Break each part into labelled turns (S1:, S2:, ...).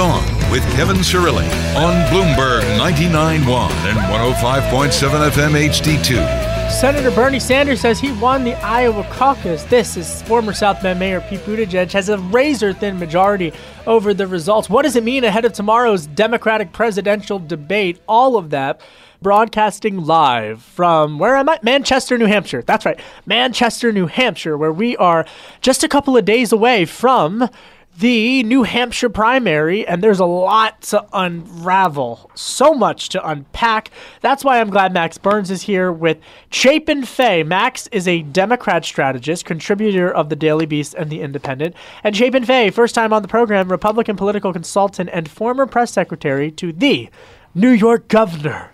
S1: with Kevin Cirilli on Bloomberg 99.1 and 105.7 FM HD2.
S2: Senator Bernie Sanders says he won the Iowa caucus. This is former South Bend Mayor Pete Buttigieg has a razor thin majority over the results. What does it mean ahead of tomorrow's Democratic presidential debate? All of that broadcasting live from where am I? Manchester, New Hampshire. That's right. Manchester, New Hampshire, where we are just a couple of days away from the New Hampshire primary, and there's a lot to unravel, so much to unpack. That's why I'm glad Max Burns is here with Chapin Fay. Max is a Democrat strategist, contributor of the Daily Beast and the Independent, and Chapin Fay, first time on the program, Republican political consultant and former press secretary to the New York governor,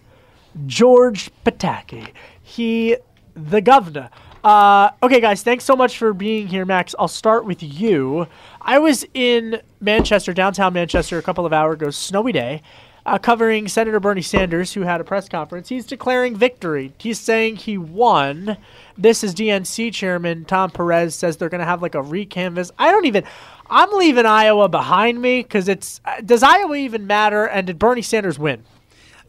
S2: George Pataki. He, the governor. Uh, okay, guys, thanks so much for being here, Max. I'll start with you. I was in Manchester, downtown Manchester, a couple of hours ago, snowy day, uh, covering Senator Bernie Sanders, who had a press conference. He's declaring victory. He's saying he won. This is DNC chairman Tom Perez says they're going to have like a recanvass. I don't even. I'm leaving Iowa behind me because it's. Uh, does Iowa even matter? And did Bernie Sanders win?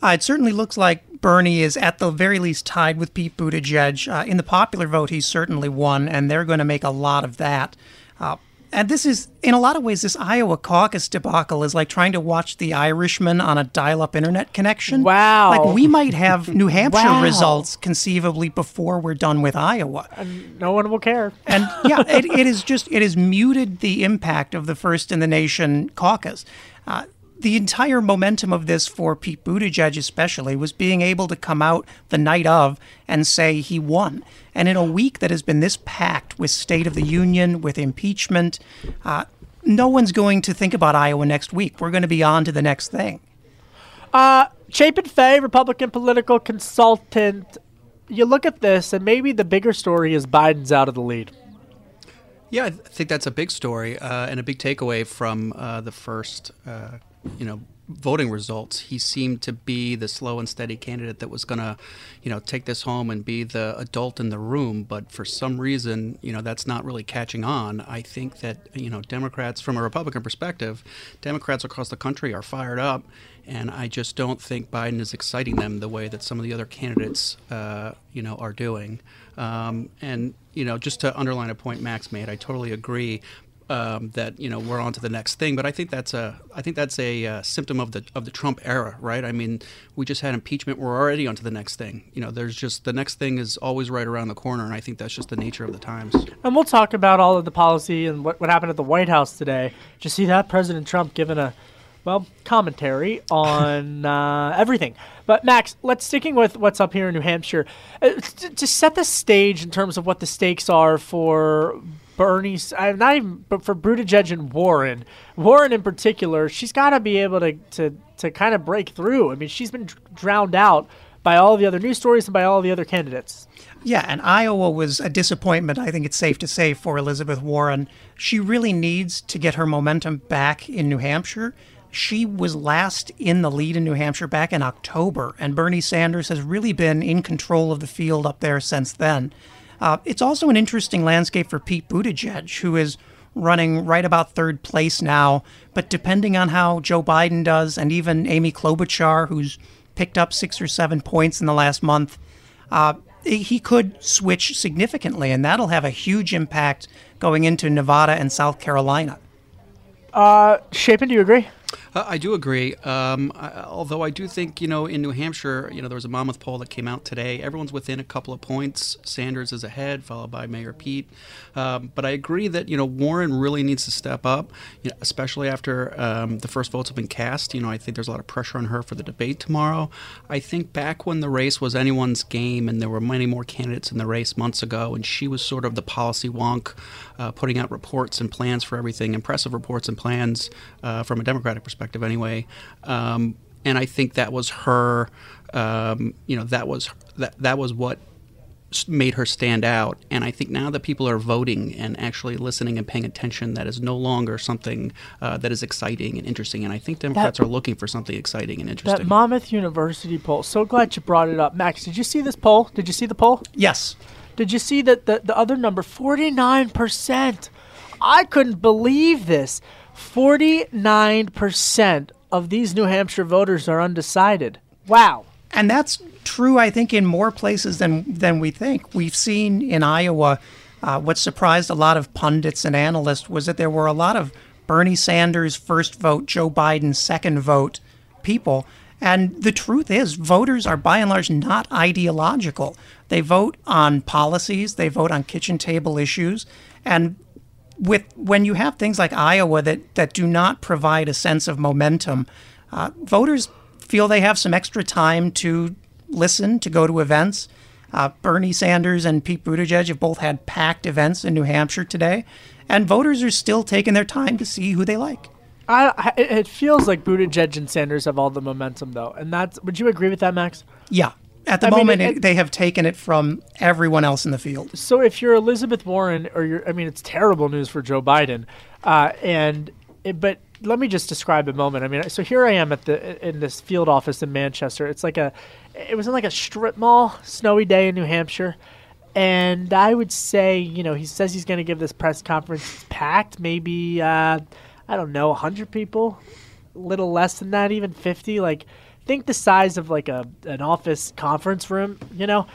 S3: Uh, it certainly looks like Bernie is at the very least tied with Pete Buttigieg. Uh, in the popular vote, he's certainly won, and they're going to make a lot of that. Uh, and this is, in a lot of ways, this Iowa caucus debacle is like trying to watch The Irishman on a dial up internet connection.
S2: Wow.
S3: Like, we might have New Hampshire
S2: Wow.
S3: results conceivably before we're done with Iowa.
S2: And no one will care.
S3: And yeah, it, it is just, it has muted the impact of the first in the nation caucus. Uh, the entire momentum of this for Pete Buttigieg, especially, was being able to come out the night of and say he won. And in a week that has been this packed with State of the Union, with impeachment, uh, no one's going to think about Iowa next week. We're going to be on to the next thing.
S2: Uh, Chapin Fay, Republican political consultant. You look at this, and maybe the bigger story is Biden's out of the lead.
S4: Yeah, I think that's a big story uh, and a big takeaway from uh, the first, uh, you know, voting results. He seemed to be the slow and steady candidate that was going to, you know, take this home and be the adult in the room. But for some reason, you know, that's not really catching on. I think that you know, Democrats, from a Republican perspective, Democrats across the country are fired up, and I just don't think Biden is exciting them the way that some of the other candidates, uh, you know, are doing. Um, and you know, just to underline a point Max made, I totally agree um, that you know we're on to the next thing. But I think that's a I think that's a uh, symptom of the of the Trump era, right? I mean, we just had impeachment. We're already on to the next thing. You know, there's just the next thing is always right around the corner, and I think that's just the nature of the times.
S2: And we'll talk about all of the policy and what, what happened at the White House today. Did you see that? President Trump giving a, well, commentary on uh, everything. But Max, let's sticking with what's up here in New Hampshire. Uh, to, to set the stage in terms of what the stakes are for Bernie, I'm uh, not even, but for Buttigieg and Warren. Warren in particular, she's got to be able to, to, to kind of break through. I mean, she's been drowned out by all the other news stories and by all the other candidates.
S3: Yeah, and Iowa was a disappointment, I think it's safe to say, for Elizabeth Warren. She really needs to get her momentum back in New Hampshire. She was last in the lead in New Hampshire back in October, and Bernie Sanders has really been in control of the field up there since then. Uh, it's also an interesting landscape for Pete Buttigieg, who is running right about third place now. But depending on how Joe Biden does, and even Amy Klobuchar, who's picked up six or seven points in the last month, uh, he could switch significantly, and that'll have a huge impact going into Nevada and South Carolina.
S2: Uh, Chapin, do you agree?
S4: Uh, I do agree. Um, I, although I do think, you know, in New Hampshire, you know, there was a Monmouth poll that came out today. Everyone's within a couple of points. Sanders is ahead, followed by Mayor Pete. Um, but I agree that, you know, Warren really needs to step up, you know, especially after um, the first votes have been cast. You know, I think there's a lot of pressure on her for the debate tomorrow. I think back when the race was anyone's game and there were many more candidates in the race months ago, and she was sort of the policy wonk, uh, putting out reports and plans for everything, impressive reports and plans uh, from a Democratic perspective anyway. Um, and I think that was her, um, you know, that was that that was what made her stand out. And I think now that people are voting and actually listening and paying attention, that is no longer something uh, that is exciting and interesting. And I think Democrats
S2: That-
S4: are looking for something exciting and interesting.
S2: That Monmouth University poll. So glad you brought it up. Max, did you see this poll? Did you see the poll?
S3: Yes.
S2: Did you see that the, the other number, 49%? I couldn't believe this. 49% of these New Hampshire voters are undecided. Wow.
S3: And that's true, I think, in more places than than we think. We've seen in Iowa. Uh, what surprised a lot of pundits and analysts was that there were a lot of Bernie Sanders first vote, Joe Biden second vote people. And the truth is, voters are by and large not ideological. They vote on policies, they vote on kitchen table issues, and with when you have things like Iowa that that do not provide a sense of momentum, uh, voters feel they have some extra time to listen, to go to events. Uh, Bernie Sanders and Pete Buttigieg have both had packed events in New Hampshire today, and voters are still taking their time to see who they like.
S2: I, I, it it feels like Buttigieg and Sanders have all the momentum, though. And that's, would you agree with that, Max?
S3: Yeah, at the
S2: I mean,
S3: moment
S2: it-
S3: it, they have taken it from everyone else in the field.
S2: So if you're Elizabeth Warren, or you're, I mean, it's terrible news for Joe Biden. Uh, and it, but let me just describe a moment. I mean, so here I am at the in this field office in Manchester. It's like a, it was in like a strip mall, snowy day in New Hampshire. And I would say, you know, he says he's going to give this press conference it's packed, maybe, uh, I don't know, 100 people, a little less than that, even 50. Like, think the size of like a an office conference room, you know?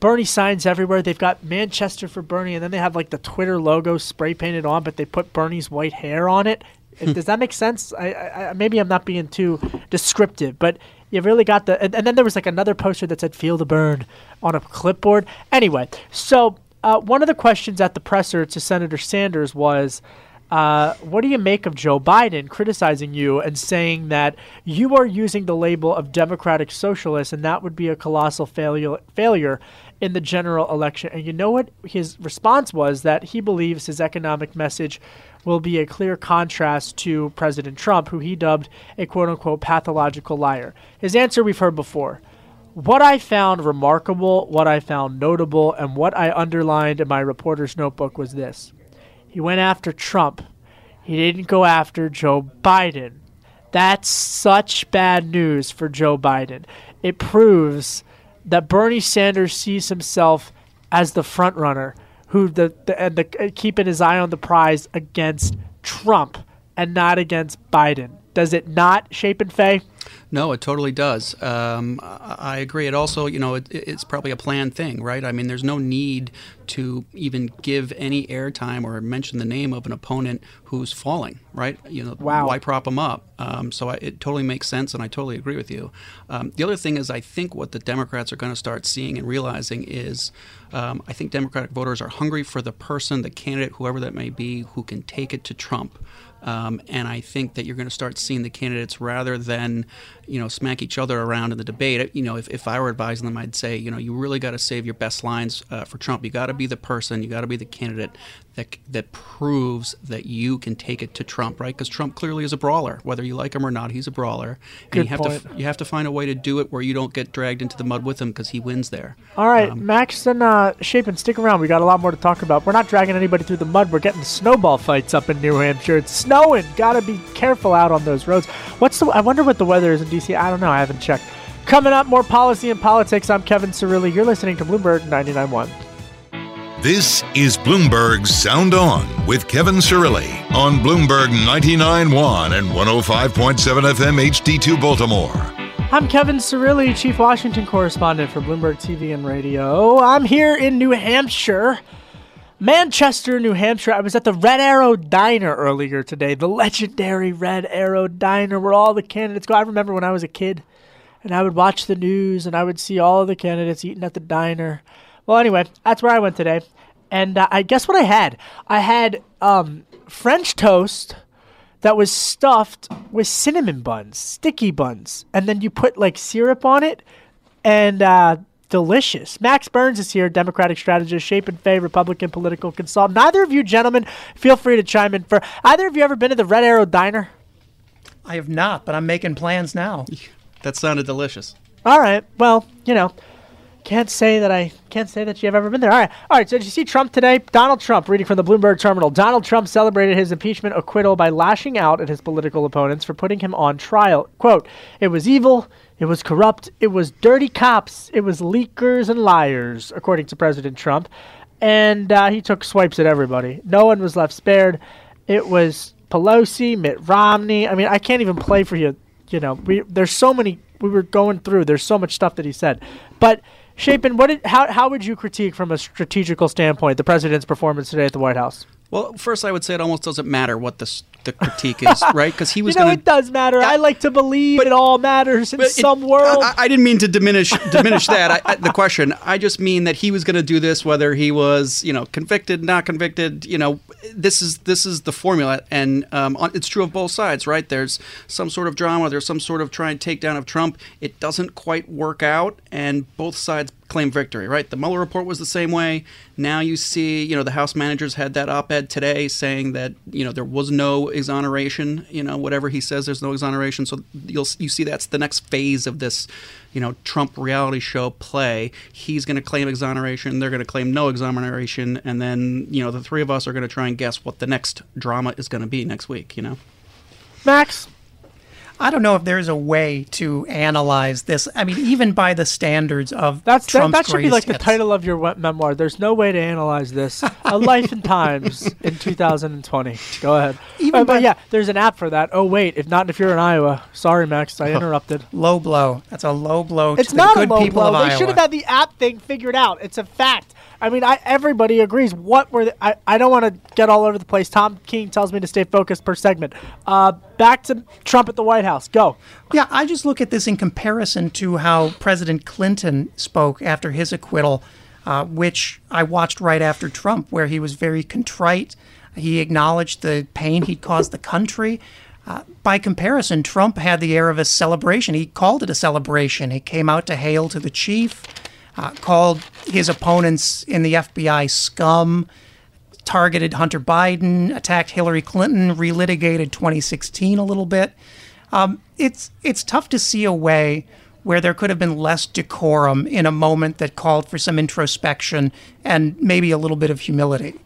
S2: Bernie signs everywhere. They've got Manchester for Bernie, and then they have like the Twitter logo spray painted on, but they put Bernie's white hair on it. Does that make sense? I, I, maybe I'm not being too descriptive, but you really got the. And, and then there was like another poster that said "Feel the burn" on a clipboard. Anyway, so uh, one of the questions at the presser to Senator Sanders was. Uh, what do you make of Joe Biden criticizing you and saying that you are using the label of democratic socialist and that would be a colossal failure failure in the general election? And you know what his response was that he believes his economic message will be a clear contrast to President Trump, who he dubbed a quote unquote pathological liar. His answer we've heard before. What I found remarkable, what I found notable, and what I underlined in my reporter's notebook was this. He went after Trump. He didn't go after Joe Biden. That's such bad news for Joe Biden. It proves that Bernie Sanders sees himself as the front runner who the, the and the uh, keeping his eye on the prize against Trump and not against Biden. Does it not, Chapin Fay?
S4: No, it totally does. Um, I agree. It also, you know, it, it's probably a planned thing, right? I mean, there's no need to even give any airtime or mention the name of an opponent who's falling, right? You know,
S2: Wow.
S4: why prop them up? Um, so I, it totally makes sense, and I totally agree with you. Um, the other thing is, I think what the Democrats are going to start seeing and realizing is, um, I think Democratic voters are hungry for the person, the candidate, whoever that may be, who can take it to Trump. Um, and I think that you're going to start seeing the candidates rather than, you know, smack each other around in the debate. You know, if, if I were advising them, I'd say, you know, you really got to save your best lines uh, for Trump. You got to be the person, you got to be the candidate that that proves that you can take it to Trump, right? Because Trump clearly is a brawler, whether you like him or not. He's a brawler, and
S2: Good
S4: you have
S2: point.
S4: to you have to find a way to do it where you don't get dragged into the mud with him because he wins there.
S2: All right, Max and uh, Chapin, stick around. We got a lot more to talk about. We're not dragging anybody through the mud. We're getting snowball fights up in New Hampshire. It's snowing. Got to be careful out on those roads. What's the? I wonder what the weather is in DC. I don't know. I haven't checked. Coming up, more policy and politics. I'm Kevin Cirilli. You're listening to Bloomberg 99.1.
S1: This is Bloomberg's Sound On with Kevin Cirilli on Bloomberg 99.1 and 105.7 FM HD2 Baltimore.
S2: I'm Kevin Cirilli, Chief Washington Correspondent for Bloomberg TV and Radio. I'm here in New Hampshire, Manchester, New Hampshire. I was at the Red Arrow Diner earlier today, the legendary Red Arrow Diner where all the candidates go. I remember when I was a kid and I would watch the news and I would see all the candidates eating at the diner. Well, anyway, that's where I went today. And uh, I guess what I had? I had um, French toast that was stuffed with cinnamon buns, sticky buns, and then you put like syrup on it, and uh, delicious. Max Burns is here, Democratic strategist, Chapin Fay, Republican political consultant. Neither of you gentlemen, feel free to chime in. For either of you ever been to the Red Arrow Diner?
S3: I have not, but I'm making plans now.
S4: That sounded delicious.
S2: All right. Well, you know, can't say that I can't say that you've ever been there. All right, all right. So did you see Trump today? Donald Trump, reading from the Bloomberg terminal. Donald Trump celebrated his impeachment acquittal by lashing out at his political opponents for putting him on trial. "Quote: It was evil. It was corrupt. It was dirty cops. It was leakers and liars," according to President Trump. And uh, he took swipes at everybody. No one was left spared. It was Pelosi, Mitt Romney. I mean, I can't even play for you. You know, we there's so many. We were going through. There's so much stuff that he said, but Chapin, what did, how, how would you critique from a strategical standpoint the president's performance today at the White House?
S4: Well, first, I would say it almost doesn't matter what the the critique is, right? Because he was
S2: you know,
S4: going
S2: it does matter. I like to believe but, it all matters in some world.
S4: I, I, didn't mean to diminish diminish that. I, I, the question. I just mean that he was going to do this whether he was, you know, convicted, not convicted. You know, this is this is the formula, and um, it's true of both sides, right? There's some sort of drama. There's some sort of try and take down of Trump. It doesn't quite work out, and both sides claim victory, right? The Mueller report was the same way. Now you see, you know, the House managers had that op-ed today saying that you know there was no exoneration. You know, whatever he says, there's no exoneration. So you'll you see that's the next phase of this, you know, Trump reality show play. He's going to claim exoneration. They're going to claim no exoneration, and then you know the three of us are going to try and guess what the next drama is going to be next week. You know,
S2: Max.
S3: I don't know if there's a way to analyze this. I mean, even by the standards of
S2: that's
S3: Trump's
S2: that, that should be like
S3: hits.
S2: the title of your memoir. There's no way to analyze this. a life and times in 2020. Go ahead. Even uh, but yeah, there's an app for that. Oh wait, if not, if you're in Iowa, sorry Max, I interrupted.
S3: low blow. That's a low blow.
S2: It's
S3: to
S2: not
S3: the good
S2: a low blow. They should have had the app thing figured out. It's a fact. I mean, I, everybody agrees. What were the, I? I don't want to get all over the place. Tom King tells me to stay focused per segment. Uh, back to Trump at the White House. Go.
S3: Yeah, I just look at this in comparison to how President Clinton spoke after his acquittal, uh, which I watched right after Trump, where he was very contrite. He acknowledged the pain he'd caused the country. Uh, by comparison, Trump had the air of a celebration. He called it a celebration. He came out to hail to the chief uh, called his opponents in the FBI scum, targeted Hunter Biden, attacked Hillary Clinton, relitigated 2016 a little bit. Um, it's it's tough to see a way where there could have been less decorum in a moment that called for some introspection and maybe a little bit of humility.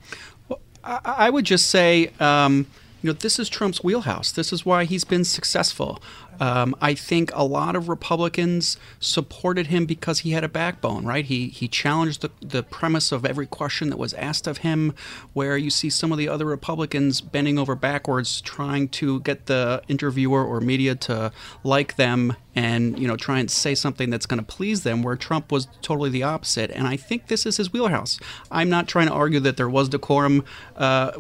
S4: Well, I, I would just say. Um, you know, this is Trump's wheelhouse. This is why he's been successful. Um, I think a lot of Republicans supported him because he had a backbone, right? He he challenged the, the premise of every question that was asked of him, where you see some of the other Republicans bending over backwards trying to get the interviewer or media to like them and you know try and say something that's going to please them where Trump was totally the opposite and I think this is his wheelhouse I'm not trying to argue that there was decorum uh,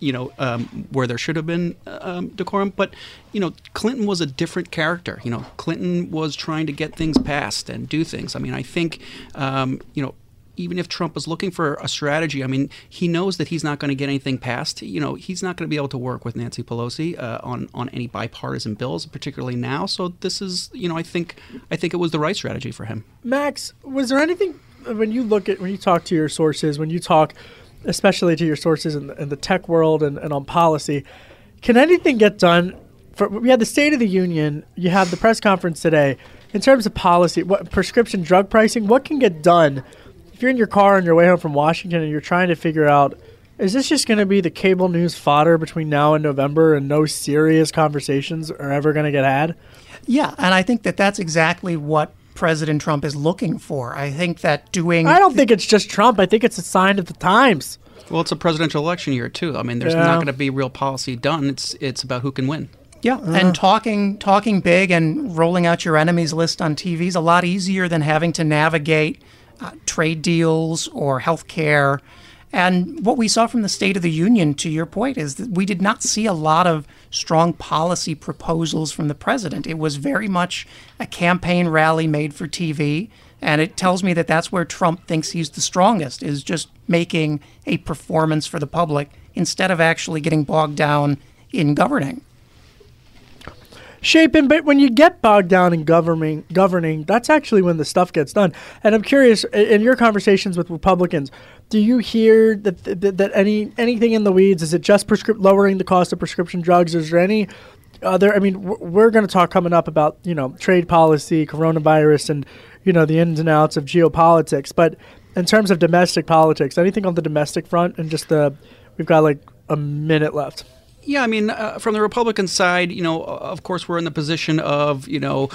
S4: you know, um, where there should have been um, decorum. But, you know, Clinton was a different character. You know, Clinton was trying to get things passed and do things. I mean, I think, um, you know, even if Trump was looking for a strategy, I mean, he knows that he's not going to get anything passed. You know, he's not going to be able to work with Nancy Pelosi uh, on on any bipartisan bills, particularly now. So this is, you know, I think I think it was the right strategy for him.
S2: Max, was there anything when you look at when you talk to your sources, when you talk especially to your sources in the, in the tech world and, and on policy. Can anything get done? For, we had the State of the Union. You have the press conference today. In terms of policy, what prescription drug pricing, what can get done if you're in your car on your way home from Washington and you're trying to figure out is this just going to be the cable news fodder between now and November and no serious conversations are ever going to get had?
S3: Yeah, and I think that that's exactly what President Trump is looking for. I think that doing.
S2: I don't think it's just Trump. I think it's a sign of the times.
S4: Well, it's a presidential election year too. I mean, there's
S2: Yeah.
S4: not going to be real policy done. It's it's about who can win.
S3: Yeah, and talking talking big and rolling out your enemies list on TV is a lot easier than having to navigate uh, trade deals or health care. And what we saw from the State of the Union, to your point, is that we did not see a lot of strong policy proposals from the president. It was very much a campaign rally made for TV. And it tells me that that's where Trump thinks he's the strongest, is just making a performance for the public instead of actually getting bogged down in governing.
S2: Chapin, but when you get bogged down in governing, governing, that's actually when the stuff gets done. And I'm curious, in your conversations with Republicans, do you hear that that, that any anything in the weeds? Is it just prescrip- lowering the cost of prescription drugs? Is there any other? I mean, we're going to talk coming up about you know trade policy, coronavirus, and you know the ins and outs of geopolitics. But in terms of domestic politics, anything on the domestic front, and just the we've got like a minute left.
S4: Yeah, I mean, uh, from the Republican side, you know, of course, we're in the position of, you know,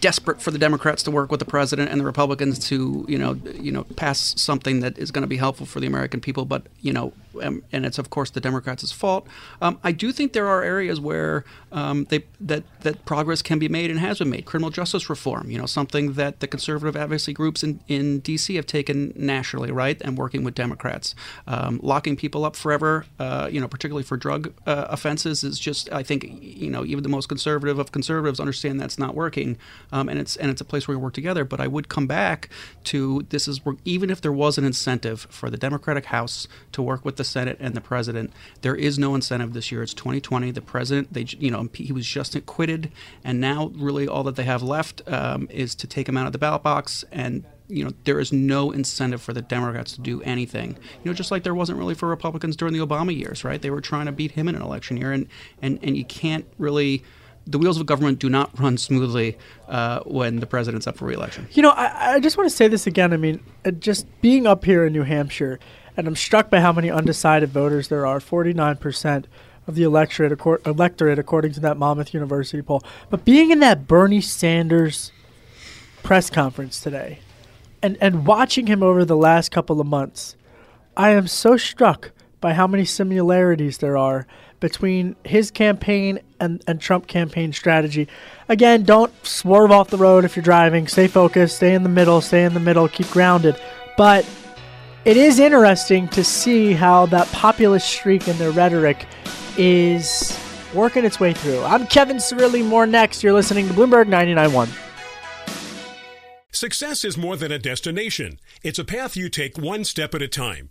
S4: desperate for the Democrats to work with the president and the Republicans to, you know, you know, pass something that is going to be helpful for the American people. But you know, and it's of course the Democrats' fault. Um, I do think there are areas where um, they that that progress can be made and has been made. Criminal justice reform, you know, something that the conservative advocacy groups in, in D.C. have taken nationally, right, and working with Democrats, um, locking people up forever, uh, you know, particularly for drug uh, offenses, is just I think you know even the most conservative of conservatives understand that's not working, um, and it's and it's a place where we work together. But I would come back to this is even if there was an incentive for the Democratic House to work with the Senate and the president, there is no incentive this year. It's 2020. The president, they you know he was just acquitted, and now really all that they have left um, is to take him out of the ballot box and you know there is no incentive for the Democrats to do anything. You know, just like there wasn't really for Republicans during the Obama years, right? They were trying to beat him in an election year, and and and you can't really. The wheels of government do not run smoothly uh, when the president's up for reelection.
S2: You know, I, I just want to say this again. I mean, uh, just being up here in New Hampshire, and I'm struck by how many undecided voters there are 49% of the electorate, acor- electorate according to that Monmouth University poll. But being in that Bernie Sanders press conference today and, and watching him over the last couple of months, I am so struck by how many similarities there are between his campaign and, and Trump campaign strategy. Again, don't swerve off the road if you're driving. Stay focused, stay in the middle, stay in the middle, keep grounded. But it is interesting to see how that populist streak in their rhetoric is working its way through. I'm Kevin Cirilli. More next. You're listening to Bloomberg 99.1.
S5: Success is more than a destination. It's a path you take one step at a time.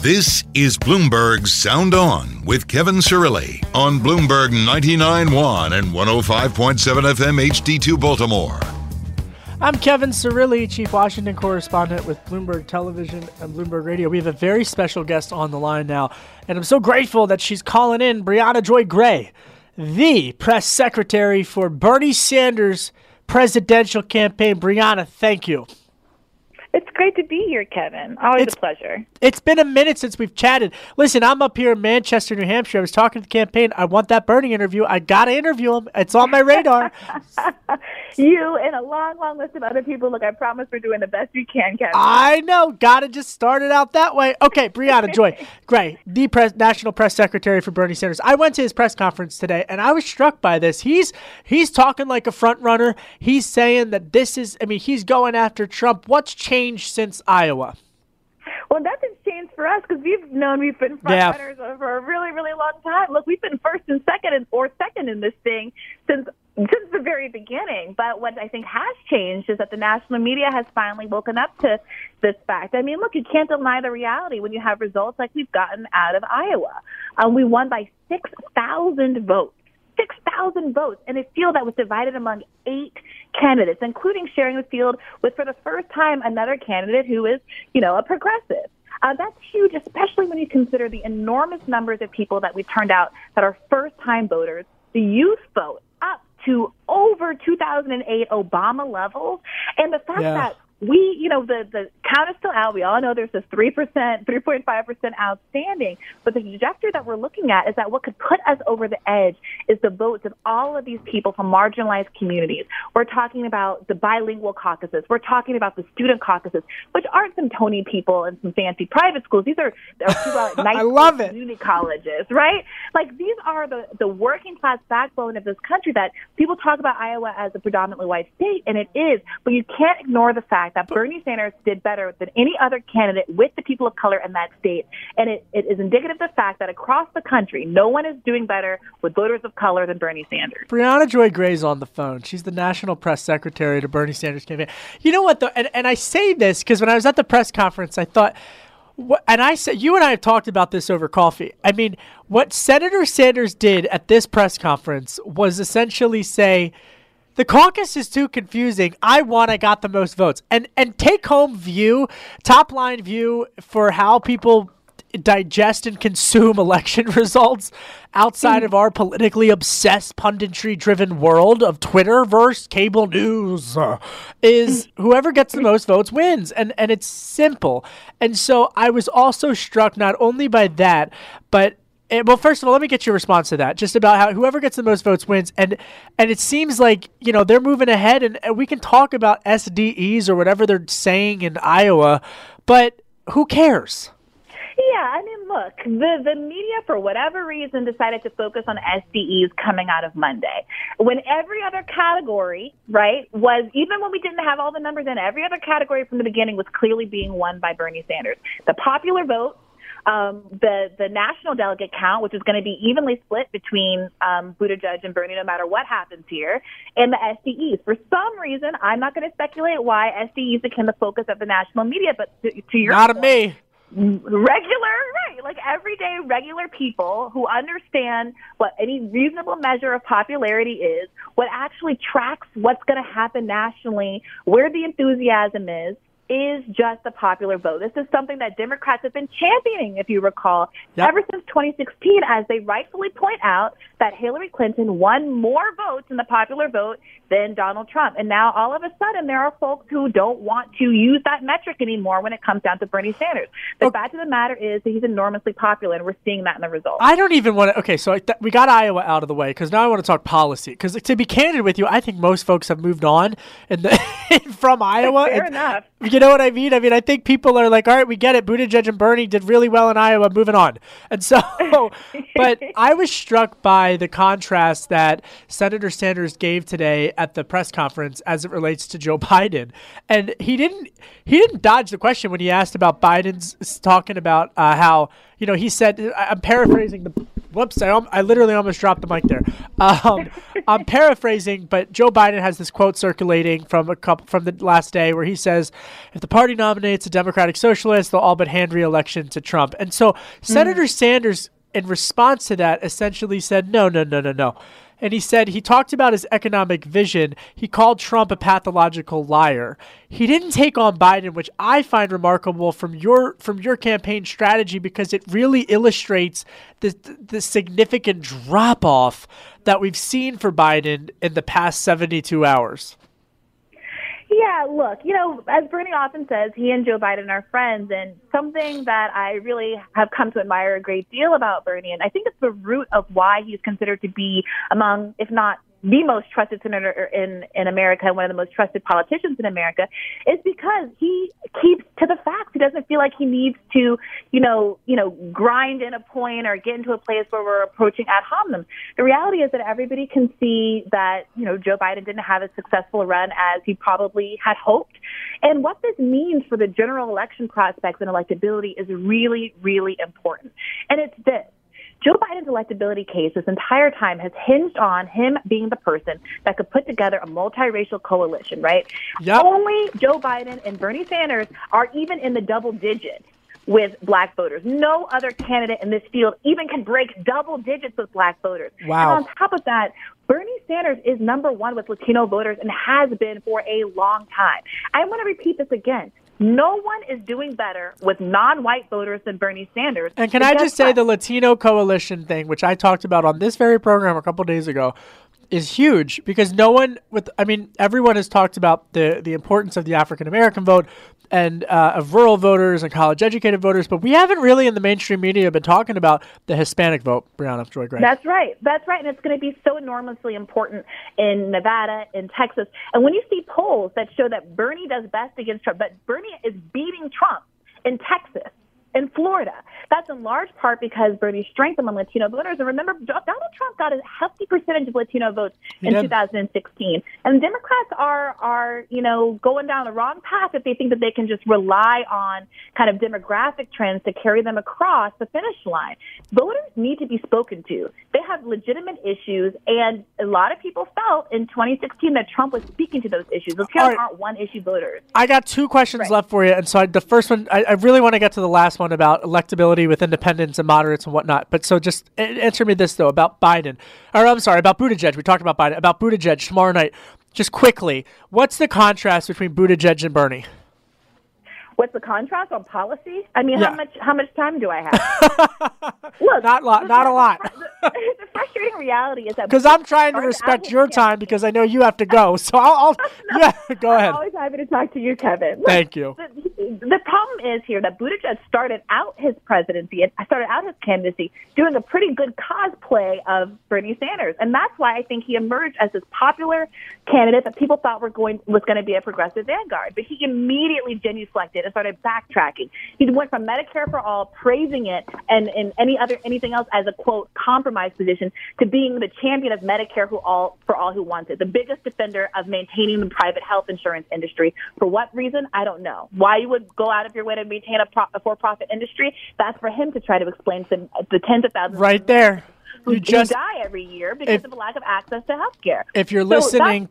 S1: This is Bloomberg's Sound On with Kevin Cirilli on Bloomberg 99.1 and 105.7 FM HD2 Baltimore.
S2: I'm Kevin Cirilli, Chief Washington Correspondent with Bloomberg Television and Bloomberg Radio. We have a very special guest on the line now, and I'm so grateful that she's calling in Briahna Joy Gray, the press secretary for Bernie Sanders' presidential campaign. Briahna, thank you.
S6: It's great to be here, Kevin. Always
S2: It's-
S6: a pleasure.
S2: It's been a minute since we've chatted. Listen, I'm up here in Manchester, New Hampshire. I was talking to the campaign. I want that Bernie interview. I got to interview him. It's on my radar.
S6: You and a long, long list of other people. Look, I promise we're doing the best we can, Kevin.
S2: I know. Got to just start it out that way. Okay, Briahna Joy, great. The press, national press secretary for Bernie Sanders. I went to his press conference today, and I was struck by this. He's he's talking like a front runner. He's saying that this is. I mean, he's going after Trump. What's changed since Iowa?
S6: Well, nothing's changed for us because we've known we've been front
S2: Yeah.
S6: runners for a really, really long time. Look, we've been first and second and, or second in this thing since since the very beginning. But what I think has changed is that the national media has finally woken up to this fact. I mean, look, you can't deny the reality when you have results like we've gotten out of Iowa. Um, we won by 6,000 votes. 6,000 votes in a field that was divided among eight candidates, including sharing the field with, for the first time, another candidate who is, you know, a progressive. Uh, that's huge, especially when you consider the enormous numbers of people that we've turned out that are first time voters. The youth vote up to over 2008 Obama levels. And the fact
S2: Yeah.
S6: that we, you know, the, the count is still out. We all know there's this 3%, 3.5% outstanding. But the trajectory that we're looking at is that what could put us over the edge is the votes of all of these people from marginalized communities. We're talking about the bilingual caucuses. We're talking about the student caucuses, which aren't some Tony people and some fancy private schools. These are, are people at nice
S2: I love it.
S6: community colleges, right? Like these are the, the working class backbone of this country that people talk about Iowa as a predominantly white state, and it is, but you can't ignore the fact that Bernie Sanders did better than any other candidate with the people of color in that state. And it, it is indicative of the fact that across the country, no one is doing better with voters of color than Bernie Sanders.
S2: Briahna Joy Gray's on the phone. She's the national press secretary to Bernie Sanders campaign. You know what, though? And, and I say this because when I was at the press conference, I thought, and I said, you and I have talked about this over coffee. I mean, what Senator Sanders did at this press conference was essentially say, the caucus is too confusing. I won. I got the most votes. And and take home view, top line view for how people digest and consume election results outside of our politically obsessed punditry driven world of Twitter versus cable news uh, is whoever gets the most votes wins and and it's simple. And so I was also struck not only by that but eh, well, first of all, let me get your response to that. Just about how whoever gets the most votes wins, and and it seems like you know they're moving ahead, and, and we can talk about SDEs or whatever they're saying in Iowa, but who cares?
S6: Yeah, I mean, look, the the media for whatever reason decided to focus on SDEs coming out of Monday, when every other category, right, was even when we didn't have all the numbers in, every other category from the beginning was clearly being won by Bernie Sanders. The popular vote. Um, the the national delegate count, which is going to be evenly split between um, Buttigieg and Bernie, no matter what happens here, and the SDEs. For some reason, I'm not going to speculate why SDEs became the focus of the national media, but to, to your
S2: Not of
S6: point,
S2: me.
S6: regular, right? Like everyday regular people who understand what any reasonable measure of popularity is, what actually tracks what's going to happen nationally, where the enthusiasm is, is just the popular vote. This is something that Democrats have been championing, if you recall,
S2: Yep.
S6: ever since 2016, as they rightfully point out that Hillary Clinton won more votes in the popular vote than Donald Trump. And now all of a sudden there are folks who don't want to use that metric anymore when it comes down to Bernie Sanders. The fact of the matter is that he's enormously popular and we're seeing that in the results.
S2: I don't even want to. Okay, so th- we got Iowa out of the way because now I want to talk policy. Because to be candid with you, I think most folks have moved on in the, from Iowa.
S6: Fair
S2: and-
S6: enough.
S2: You know what I mean? I mean, I think people are like, all right, we get it. Buttigieg and Bernie did really well in Iowa. Moving on. And so, but I was struck by the contrast that Senator Sanders gave today at the press conference as it relates to Joe Biden. And he didn't he didn't dodge the question when he asked about Biden's talking about uh, how you know he said I'm paraphrasing the whoops I, I literally almost dropped the mic there. Um, I'm paraphrasing, but Joe Biden has this quote circulating from a couple from the last day where he says, "If the party nominates a Democratic Socialist, they'll all but hand re-election to Trump." And so hmm. Senator Sanders, in response to that, essentially said, "No, no, no, no, no." And he said he talked about his economic vision. He called Trump a pathological liar. He didn't take on Biden, which I find remarkable from your from your campaign strategy because it really illustrates the the significant drop off that we've seen for Biden in the past 72 hours.
S6: Yeah, look, you know, as Bernie often says, he and Joe Biden are friends, and something that I really have come to admire a great deal about Bernie, and I think it's the root of why he's considered to be among, if not the most trusted senator in in America and one of the most trusted politicians in America is because he keeps to the facts. He doesn't feel like he needs to, you know, you know, grind in a point or get into a place where we're approaching ad hominem. The reality is that everybody can see that, you know, Joe Biden didn't have as successful a run as he probably had hoped. And what this means for the general election prospects and electability is really, really important. And it's this. Joe Biden's electability case this entire time has hinged on him being the person that could put together a multiracial coalition, right?
S2: Yep.
S6: Only Joe Biden and Bernie Sanders are even in the double digits with black voters. No other candidate in this field even can break double digits with black voters.
S2: Wow.
S6: And on top of that, Bernie Sanders is number one with Latino voters and has been for a long time. I want to repeat this again. No one is doing better with non-white voters than Bernie Sanders.
S2: And can I just say the Latino coalition thing, which I talked about on this very program a couple days ago, is huge because no one with I mean everyone has talked about the the importance of the African American vote and uh, of rural voters and college educated voters, but we haven't really in the mainstream media been talking about the Hispanic vote. Briahna Joy Gray.
S6: That's right. That's right, and it's going to be so enormously important in Nevada, in Texas, and when you see polls that show that Bernie does best against Trump, but Bernie is beating Trump in Texas in Florida. That's in large part because Bernie's strength among Latino voters. And remember, Donald Trump got a hefty percentage of Latino votes in 2016. And Democrats are, are, you know, going down the wrong path if they think that they can just rely on kind of demographic trends to carry them across the finish line. Voters need to be spoken to. They have legitimate issues. And a lot of people felt in 2016 that Trump was speaking to those issues. Latinos
S2: right.
S6: aren't one issue voters.
S2: I got two questions
S6: Right.
S2: left for you, and so I, the first one I, I really want to get to the last one about electability with independents and moderates and whatnot. But so just answer me this though about Biden, or I'm sorry about Buttigieg. We talked about Biden about Buttigieg tomorrow night. Just quickly, what's the contrast between Buttigieg and Bernie?
S6: What's the contrast on policy? I mean,
S2: Yeah.
S6: how much how much time do I have? Look,
S2: Not lot, not a lot.
S6: the frustrating reality is that
S2: Because I'm trying to respect your time because I know you have to go. So I'll, I'll yeah, go ahead.
S6: I'm always happy to talk to you, Kevin. Look,
S2: Thank you.
S6: The, the problem is here that Buttigieg started out his presidency and started out his candidacy doing a pretty good cosplay of Bernie Sanders, and that's why I think he emerged as this popular candidate that people thought were going was going to be a progressive vanguard. But he immediately genuflected and started backtracking. He went from Medicare for all, praising it, and, and any other anything else as a quote compromise position, to being the champion of Medicare who all for all who wants it, the biggest defender of maintaining the private health insurance industry. For what reason? I don't know. Why you would go out of your way to maintain a, pro- a for-profit industry? That's for him to try to explain to the tens of thousands
S2: Right there.
S6: who,
S2: You just
S6: who die every year because
S2: if-
S6: of a lack of access to health care.
S2: if you're
S6: So
S2: listening,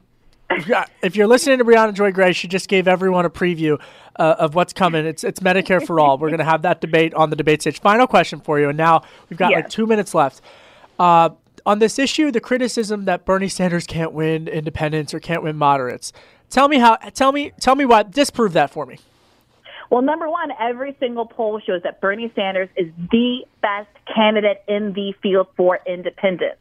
S2: if you're listening to Briahna Joy Gray, she just gave everyone a preview uh, of what's coming. It's it's Medicare for all. We're going to have that debate on the debate stage. Final question for you, and now we've got like two minutes left. Uh, on this issue, the criticism that Bernie Sanders can't win independents or can't win moderates. Tell me how. Tell me. Tell me why. Disprove that for me.
S6: Well, number one, every single poll shows that Bernie Sanders is the best candidate in the field for independents.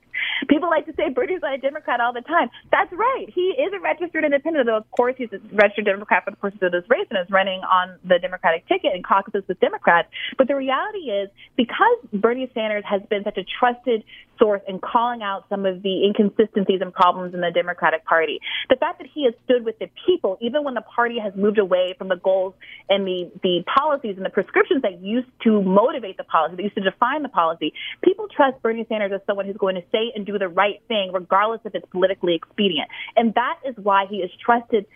S6: People like to say Bernie's not a Democrat all the time. That's right. He is a registered independent, though of course he's a registered Democrat for the purposes of this race and is running on the Democratic ticket and caucuses with Democrats. But the reality is, because Bernie Sanders has been such a trusted source in calling out some of the inconsistencies and problems in the Democratic Party, the fact that he has stood with the people, even when the party has moved away from the goals and the, the policies and the prescriptions that used to motivate the policy, that used to define the policy, people trust Bernie Sanders as someone who's going to say and do the right thing, regardless if it's politically expedient. And that is why he is trusted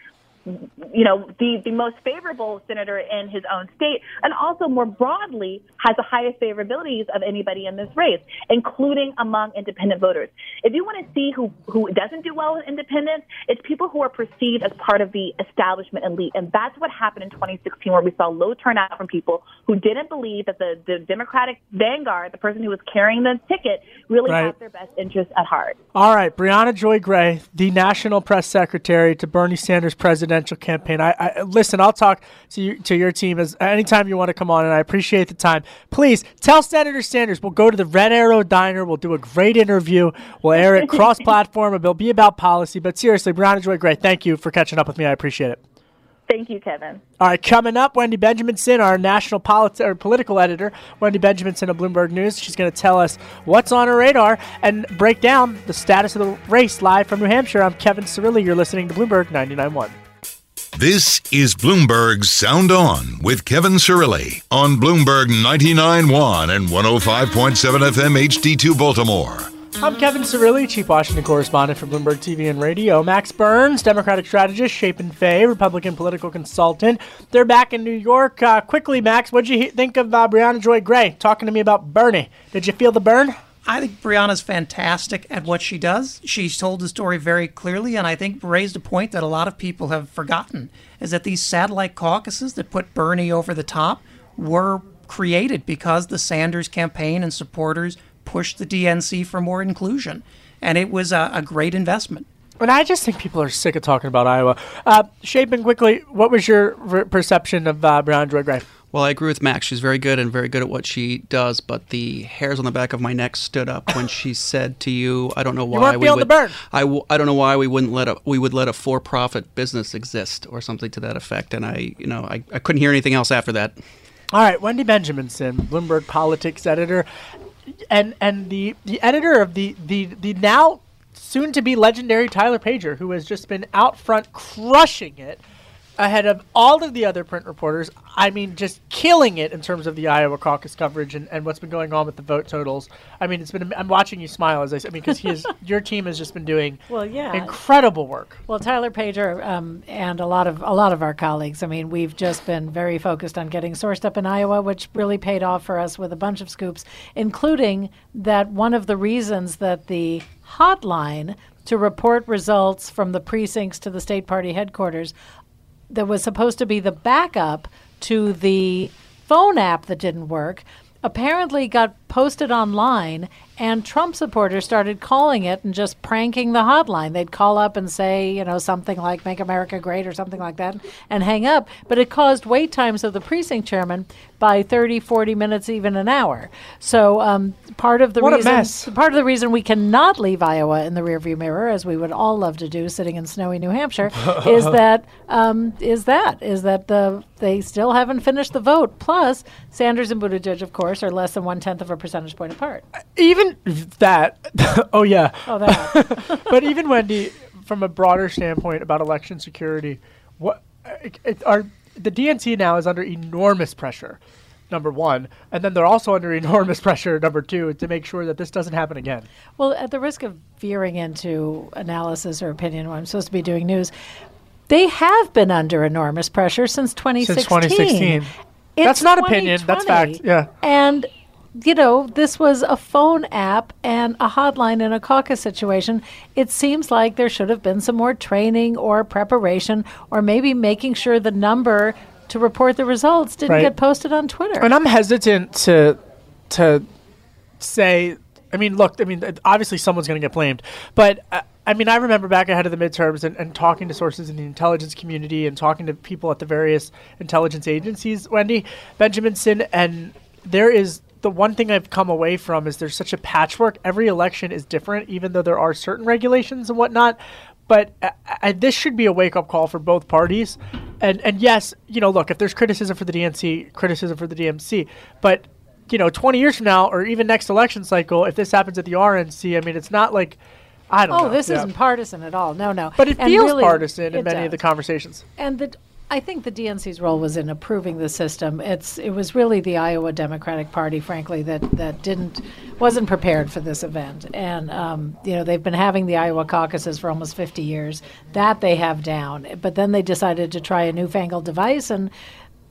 S6: you know, the, the most favorable senator in his own state, and also more broadly has the highest favorabilities of anybody in this race, including among independent voters. If you want to see who, who doesn't do well with independents, it's people who are perceived as part of the establishment elite. And that's what happened in 2016, where we saw low turnout from people who didn't believe that the, the Democratic vanguard, the person who was carrying the ticket, really
S2: Right.
S6: had their best interests at heart.
S2: All right, Briahna Joy Gray, the national press secretary to Bernie Sanders' presidential campaign. I, I listen. I'll talk to you to your team as anytime you want to come on, and I appreciate the time. Please tell Senator Sanders we'll go to the Red Arrow Diner. We'll do a great interview. We'll air it cross-platform. It'll be about policy. But seriously, Briahna Joy great. thank you for catching up with me. I appreciate it.
S6: Thank you, Kevin.
S2: All right, coming up, Wendy Benjaminson, our national politi- or political editor, Wendy Benjaminson of Bloomberg News. She's going to tell us what's on her radar and break down the status of the race live from New Hampshire. I'm Kevin Cirilli. You're listening to Bloomberg 99.1.
S1: This is Bloomberg's Sound On with Kevin Cirilli on Bloomberg 99.1 and 105.7 FM HD2 Baltimore.
S2: I'm Kevin Cirilli, Chief Washington Correspondent for Bloomberg TV and Radio. Max Burns, Democratic strategist, Chapin Fay, Republican political consultant. They're back in New York. Uh, quickly, Max, what did you he- think of uh, Briahna Joy Gray talking to me about Bernie? Did you feel the burn?
S3: I think Briahna's fantastic at what she does. She's told the story very clearly, and I think raised a point that a lot of people have forgotten is that these satellite caucuses that put Bernie over the top were created because the Sanders campaign and supporters pushed the DNC for more inclusion. And it was a, a great investment.
S2: And I just think people are sick of talking about Iowa. Uh, Chapin, quickly, what was your re- perception of uh, Briahna Joy Gray?
S4: Well, I agree with Max. She's very good and very good at what she does, but the hairs on the back of my neck stood up when she said to you, "I don't know why we would,
S2: the burn.
S4: I, w- I don't know why we wouldn't let a we would let a for-profit business exist or something to that effect." And I, you know, I, I couldn't hear anything else after that.
S2: All right, Wendy Benjaminson, Bloomberg politics editor, and and the the editor of the the the now soon to be legendary Tyler Pager, who has just been out front crushing it ahead of all of the other print reporters. I mean, just killing it in terms of the Iowa caucus coverage and, and what's been going on with the vote totals. I mean, it's been I'm watching you smile as I say, I mean, because your team has just been doing
S7: Well, yeah.
S2: incredible work.
S7: Well, Tyler Pager um, and a lot of a lot of our colleagues. I mean, we've just been very focused on getting sourced up in Iowa, which really paid off for us with a bunch of scoops, including that one of the reasons that the hotline to report results from the precincts to the state party headquarters that was supposed to be the backup to the phone app that didn't work apparently got posted online and Trump supporters started calling it and just pranking the hotline. They'd call up and say, you know, something like make America great or something like that and hang up, but it caused wait times of the precinct chairman by 30, 40 minutes, even an hour. So um, part of the
S2: What
S7: reason part of the reason we cannot leave Iowa in the rearview mirror, as we would all love to do, sitting in snowy New Hampshire, is that um, is that is that the they still haven't finished the vote. Plus, Sanders and Buttigieg, of course, are less than one tenth of a percentage point apart.
S2: Even that, oh yeah.
S7: Oh, that.
S2: but even Wendy, from a broader standpoint about election security, what it, it, are the DNC now is under enormous pressure. Number one, and then they're also under enormous pressure. Number two, to make sure that this doesn't happen again.
S7: Well, at the risk of veering into analysis or opinion, when I'm supposed to be doing news, they have been under enormous pressure since 2016.
S2: Since 2016.
S7: It's
S2: That's not opinion, that's fact, yeah.
S7: And you know, this was a phone app and a hotline in a caucus situation. It seems like there should have been some more training or preparation, or maybe making sure the number to report the results didn't
S2: Right.
S7: get posted on Twitter.
S2: And I'm hesitant to to say. I mean, look. I mean, obviously someone's going to get blamed, but uh, I mean, I remember back ahead of the midterms and, and talking to sources in the intelligence community and talking to people at the various intelligence agencies. Wendy Benjaminson, and there is the one thing I've come away from is there's such a patchwork. Every election is different, even though there are certain regulations and whatnot. But uh, uh, this should be a wake up call for both parties. And and yes, you know, look, if there's criticism for the DNC, criticism for the DNC, but you know, 20 years from now, or even next election cycle, if this happens at the RNC, I mean, it's not like I don't know.
S7: oh,
S2: know.
S7: this
S2: Yeah.
S7: isn't partisan at all. No, no.
S2: But it
S7: And
S2: feels
S7: really,
S2: partisan in
S7: it
S2: many of the conversations.
S7: And the, I think the DNC's role was in approving the system. It's it was really the Iowa Democratic Party, frankly, that that didn't wasn't prepared for this event. And um, you know they've been having the Iowa caucuses for almost 50 years. That they have down. But then they decided to try a newfangled device and.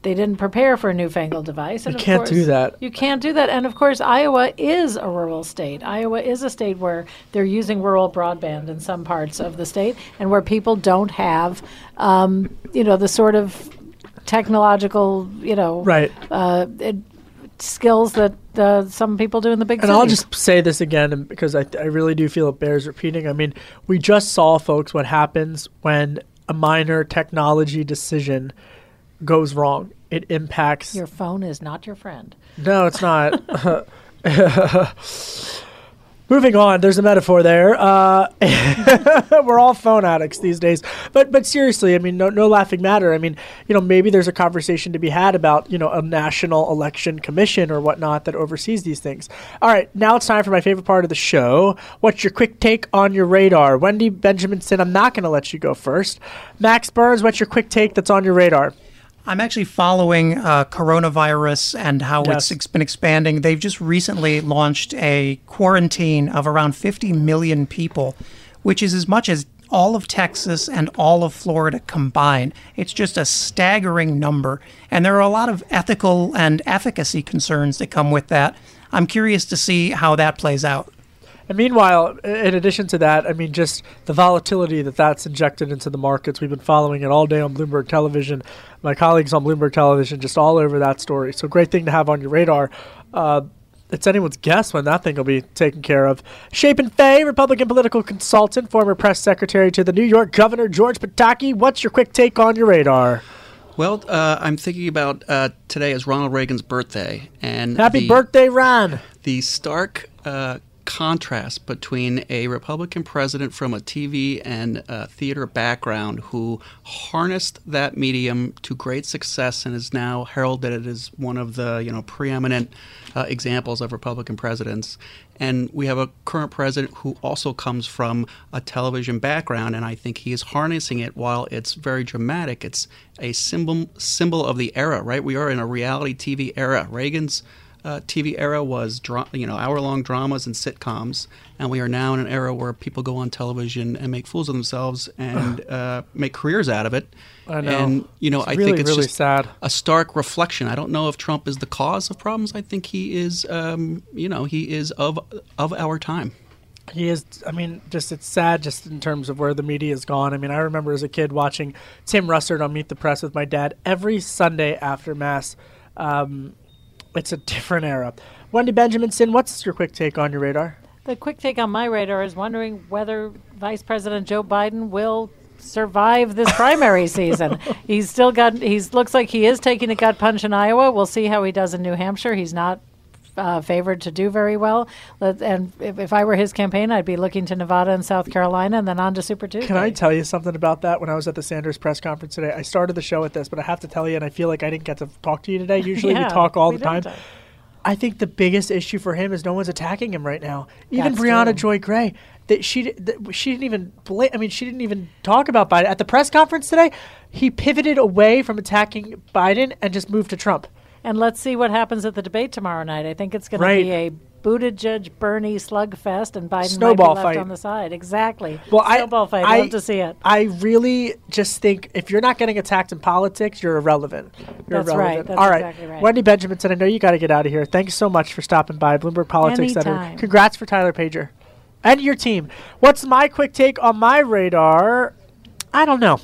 S7: They didn't prepare for a newfangled device. And
S2: You can't
S7: course-
S2: do that.
S7: You can't do that. And of course, Iowa is a rural state. Iowa is a state where they're using rural broadband in some parts of the state and where people don't have, um, you know, the sort of technological, you know,
S2: Right.
S7: uh, it, skills that uh, some people do in the big
S2: And
S7: cities.
S2: I'll just say this again because I, I really do feel it bears repeating. I mean, we just saw, folks, what happens when a minor technology decision goes wrong. It impacts.
S7: Your phone is not your friend.
S2: No, it's not. Moving on, there's a metaphor there. Uh, we're all phone addicts these days, but but seriously, I mean, no no laughing matter. I mean, you know, maybe there's a conversation to be had about you know a national election commission or whatnot that oversees these things. All right, now it's time for my favorite part of the show. What's your quick take on your radar? Wendy Benjaminson, I'm not going to let you go first. Max Burns, what's your quick take that's on your radar?
S3: I'm actually following uh, coronavirus and how
S2: Yes.
S3: it's ex- been expanding. They've just recently launched a quarantine of around 50 million people, which is as much as all of Texas and all of Florida combined. It's just a staggering number. And there are a lot of ethical and efficacy concerns that come with that. I'm curious to see how that plays out.
S2: And meanwhile, in addition to that, I mean, just the volatility that that's injected into the markets. We've been following it all day on Bloomberg Television. My colleagues on Bloomberg Television just all over that story. So great thing to have on your radar. Uh, it's anyone's guess when that thing will be taken care of. Chapin Fay, Republican political consultant, former press secretary to the New York Governor George Pataki. What's your quick take on your radar?
S4: Well, uh, I'm thinking about uh, today is Ronald Reagan's birthday, and
S2: Happy
S4: the-
S2: birthday, Ron!
S4: the stark uh, contrast between a Republican president from a TV and theater background who harnessed that medium to great success and is now heralded as one of the you know preeminent uh, examples of Republican presidents. And we have a current president who also comes from a television background, and I think he is harnessing it while it's very dramatic. It's a symbol symbol of the era, right? We are in a reality TV era. Reagan's uh, TV era was dra- you know hour long dramas and sitcoms, and we are now in an era where people go on television and make fools of themselves and uh, make careers out of it.
S2: I know.
S4: And you know,
S2: It's
S4: I
S2: really,
S4: think it's
S2: really
S4: just
S2: sad.
S4: a stark reflection. I don't know if Trump is the cause of problems. I think he is. Um, you know, he is of of our time.
S2: He is. I mean, just it's sad, just in terms of where the media has gone. I mean, I remember as a kid watching Tim Russert on Meet the Press with my dad every Sunday after mass. Um, it's a different era. Wendy Benjaminson, what's your quick take on your radar?
S7: The quick take on my radar is wondering whether Vice President Joe Biden will survive this primary season. He's still got. He's looks like he is taking a gut punch in Iowa. We'll see how he does in New Hampshire. He's not. Uh, favored to do very well, and if, if I were his campaign, I'd be looking to Nevada and South Carolina, and then on to Super Tuesday.
S2: Can I tell you something about that? When I was at the Sanders press conference today, I started the show with this, but I have to tell you, and I feel like I didn't get to talk to you today. Usually
S7: Yeah,
S2: we talk all
S7: we
S2: the time.
S7: don't.
S2: I think the biggest issue for him is no one's attacking him right now. Even
S7: That's
S2: Briahna
S7: true.
S2: Joy Gray, that she that she didn't even bla- I mean, she didn't even talk about Biden at the press conference today. He pivoted away from attacking Biden and just moved to Trump.
S7: And let's see what happens at the debate tomorrow night. I think it's going
S2: Right.
S7: to be a Buttigieg Bernie slugfest, and Biden
S2: Snowball
S7: might be left
S2: fight.
S7: on the side. Exactly.
S2: Well, I
S7: Snowball fight.
S2: I
S7: Love to see it.
S2: I really just think if you're not getting attacked in politics, you're irrelevant. You're
S7: That's right. That's
S2: All right.
S7: exactly right.
S2: Wendy Benjaminson, I know you got to get out of here. Thanks so much for stopping by Bloomberg Politics Center.
S7: Anytime.
S2: Congrats for Tyler Pager and your team. What's my quick take on my radar? I don't know.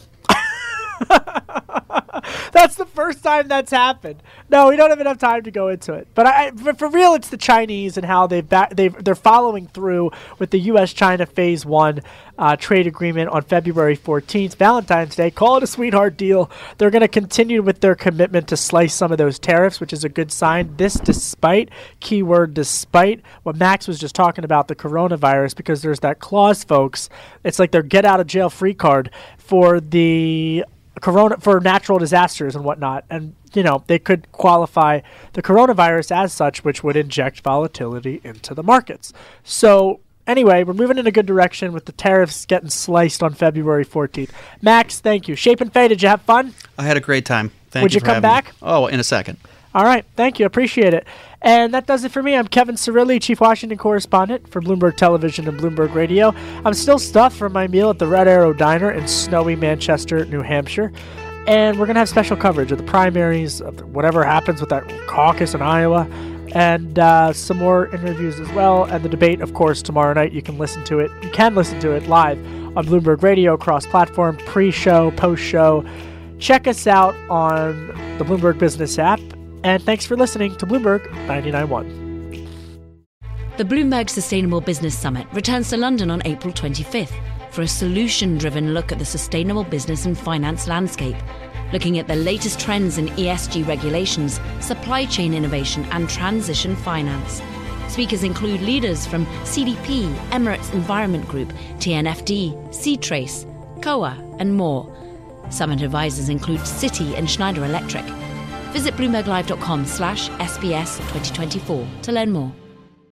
S2: that's the first time that's happened. No, we don't have enough time to go into it. But I, for, for real, it's the Chinese and how they've ba- they've they're following through with the U.S.-China Phase One uh, trade agreement on February 14th, Valentine's Day. Call it a sweetheart deal. They're going to continue with their commitment to slice some of those tariffs, which is a good sign. This, despite keyword despite what Max was just talking about the coronavirus, because there's that clause, folks. It's like their get out of jail free card for the corona for natural disasters and whatnot and you know they could qualify the coronavirus as such which would inject volatility into the markets so anyway we're moving in a good direction with the tariffs getting sliced on february 14th max thank you Chapin Fay did you have fun
S4: I had a great time. Thank you.
S2: Would
S4: you
S2: you come
S4: having me.
S2: back?
S4: Oh, in a second.
S2: all right thank you appreciate it and that does it for me. I'm kevin cirilli chief washington correspondent for bloomberg television and bloomberg radio. I'm still stuffed from my meal at the red arrow diner in snowy manchester new hampshire. And we're going to have special coverage of the primaries of whatever happens with that caucus in iowa and uh, some more interviews as well and the debate of course tomorrow night. You can listen to it you can listen to it live on bloomberg radio cross platform pre-show post-show. Check us out on the bloomberg business app and thanks for listening to bloomberg 991
S8: The Bloomberg Sustainable Business Summit returns to London on April 25th for a solution driven look at the sustainable business and finance landscape, looking at the latest trends in ESG regulations, supply chain innovation, and transition finance. Speakers include leaders from CDP, Emirates Environment Group, TNFD, C-Trace, COA, and more. Summit advisors include Citi and Schneider Electric. Visit bloomberglive.com slash SBS 2024 to learn more.